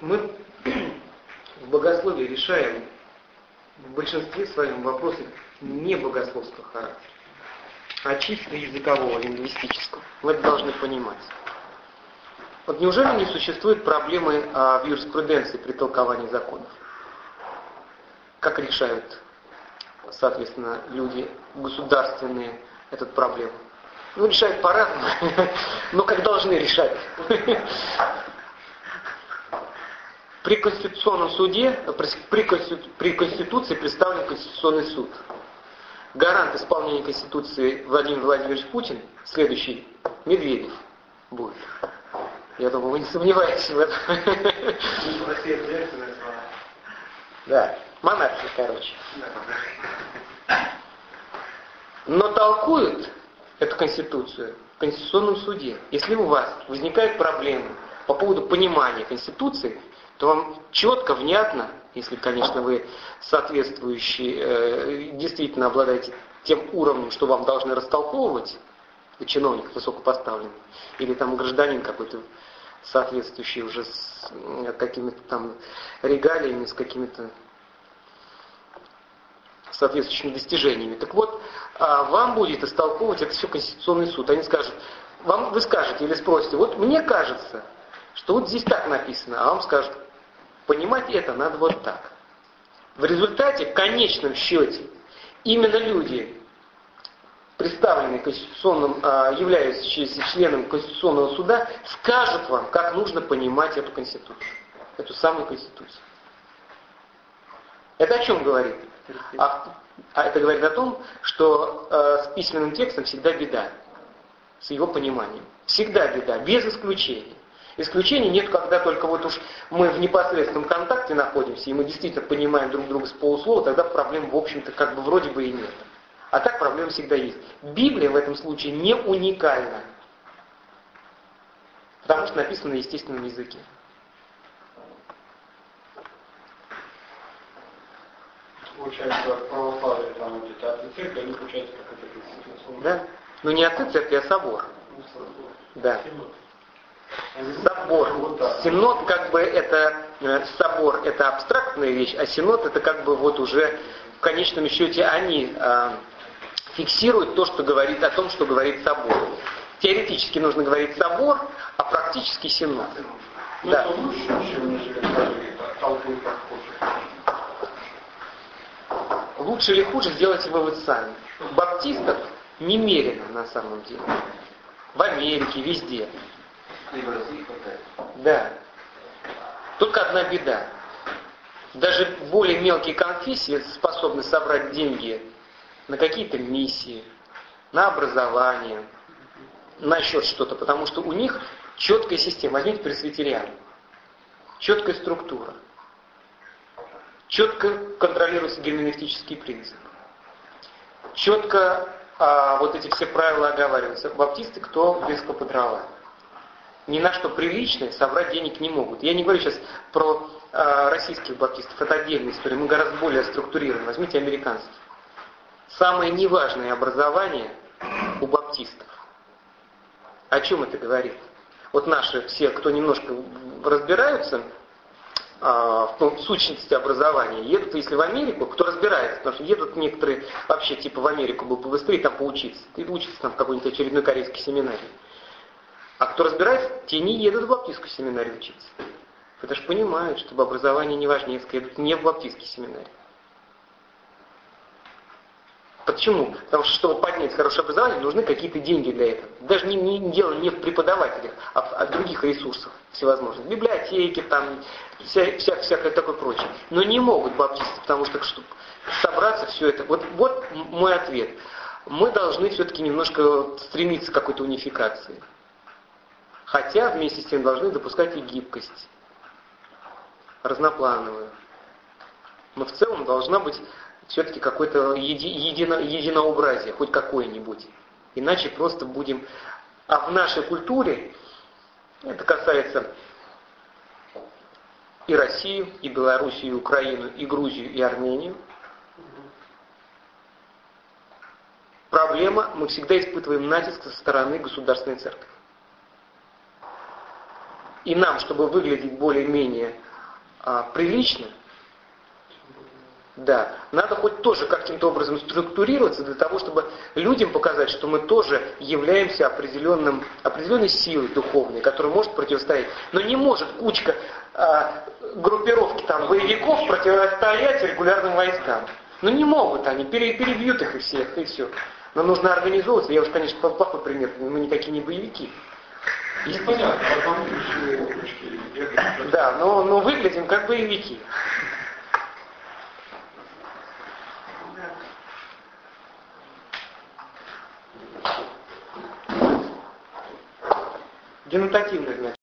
Мы в богословии решаем в большинстве своем вопросы не богословского характера, а чисто языкового, лингвистического. Мы это должны понимать. Вот неужели не существует проблемы а, в юриспруденции при толковании законов? Как решают, соответственно, люди государственные эту проблему? Ну, решают по-разному, но как должны решать. При Конституционном суде, при, при Конституции представлен Конституционный суд. Гарант исполнения Конституции Владимир Владимирович Путин, следующий Медведев будет. Я думаю, вы не сомневаетесь в этом. Да, монархия, короче. Но толкуют эту Конституцию в Конституционном суде. Если у вас возникают проблемы по поводу понимания Конституции, то вам четко, внятно, если, конечно, вы соответствующий, э, действительно обладаете тем уровнем, что вам должны растолковывать, вы чиновник высокопоставленный, или там гражданин какой-то соответствующий уже с какими-то там регалиями, с какими-то соответствующими достижениями. Так вот, а, вам будет истолковывать это все Конституционный суд. Они скажут, вам, вы скажете или спросите, вот мне кажется, что вот здесь так написано, а вам скажут, Понимать это надо вот так. В результате, в конечном счете, именно люди, представленные конституционным, а, являющиеся членом Конституционного суда, скажут вам, как нужно понимать эту Конституцию, эту самую Конституцию. Это о чем говорит? А, а это говорит о том, что э, с письменным текстом всегда беда, с его пониманием. Всегда беда, без исключения. Исключений нет, когда только вот уж мы в непосредственном контакте находимся, и мы действительно понимаем друг друга с полуслова, тогда проблем, в общем-то, как бы вроде бы и нет. А так проблем всегда есть. Библия в этом случае не уникальна, потому что написана на естественном языке. Получается, православие там вот эти отцы церкви, они получается как это Да? Ну не отцы церкви, а собор. Ну, да собор. Синод как бы это, э, собор это абстрактная вещь, а синод это как бы вот уже в конечном счете они э, фиксируют то, что говорит о том, что говорит собор. Теоретически нужно говорить собор, а практически синод. Но да. чем Лучше или хуже сделайте вывод сами. Баптистов немерено на самом деле. В Америке, везде. Да. Только одна беда. Даже более мелкие конфессии способны собрать деньги на какие-то миссии, на образование, на счет что-то, потому что у них четкая система. Возьмите пресвитериан. Четкая структура. Четко контролируется герменевтический принцип. Четко а, вот эти все правила оговариваются. Баптисты кто близко по ни на что приличное собрать денег не могут. Я не говорю сейчас про э, российских баптистов, это отдельная история, мы гораздо более структурированы. Возьмите американских. Самое неважное образование у баптистов. О чем это говорит? Вот наши все, кто немножко разбираются а, в сущности образования, едут, если в Америку, кто разбирается, потому что едут некоторые вообще типа в Америку бы побыстрее там поучиться. Ты учишься там в какой-нибудь очередной корейской семинарии. А кто разбирается, те не едут в баптистскую семинарию учиться. Потому что понимают, что образование не важнее, едут не в баптистский семинарий. Почему? Потому что, чтобы поднять хорошее образование, нужны какие-то деньги для этого. Даже не, не дело не в преподавателях, а в, а других ресурсах всевозможных. Библиотеки, там, вся, вся, всякое такое прочее. Но не могут баптисты, потому что, чтобы собраться все это. Вот, вот мой ответ. Мы должны все-таки немножко стремиться к какой-то унификации. Хотя вместе с тем должны допускать и гибкость, разноплановую. Но в целом должна быть все-таки какое-то еди, едино, единообразие, хоть какое-нибудь. Иначе просто будем... А в нашей культуре, это касается и Россию, и Белоруссию, и Украину, и Грузию, и Армению, проблема, мы всегда испытываем натиск со стороны государственной церкви. И нам, чтобы выглядеть более-менее а, прилично, да, надо хоть тоже каким-то образом структурироваться для того, чтобы людям показать, что мы тоже являемся определенным, определенной силой духовной, которая может противостоять. Но не может кучка а, группировки там боевиков противостоять регулярным войскам. Ну не могут они, перебьют их и всех, и все. Но нужно организовываться. Я уж, конечно, плохой пример, мы никакие не боевики. Непонятно, Да, но, но выглядим как боевики. Денотативное значение.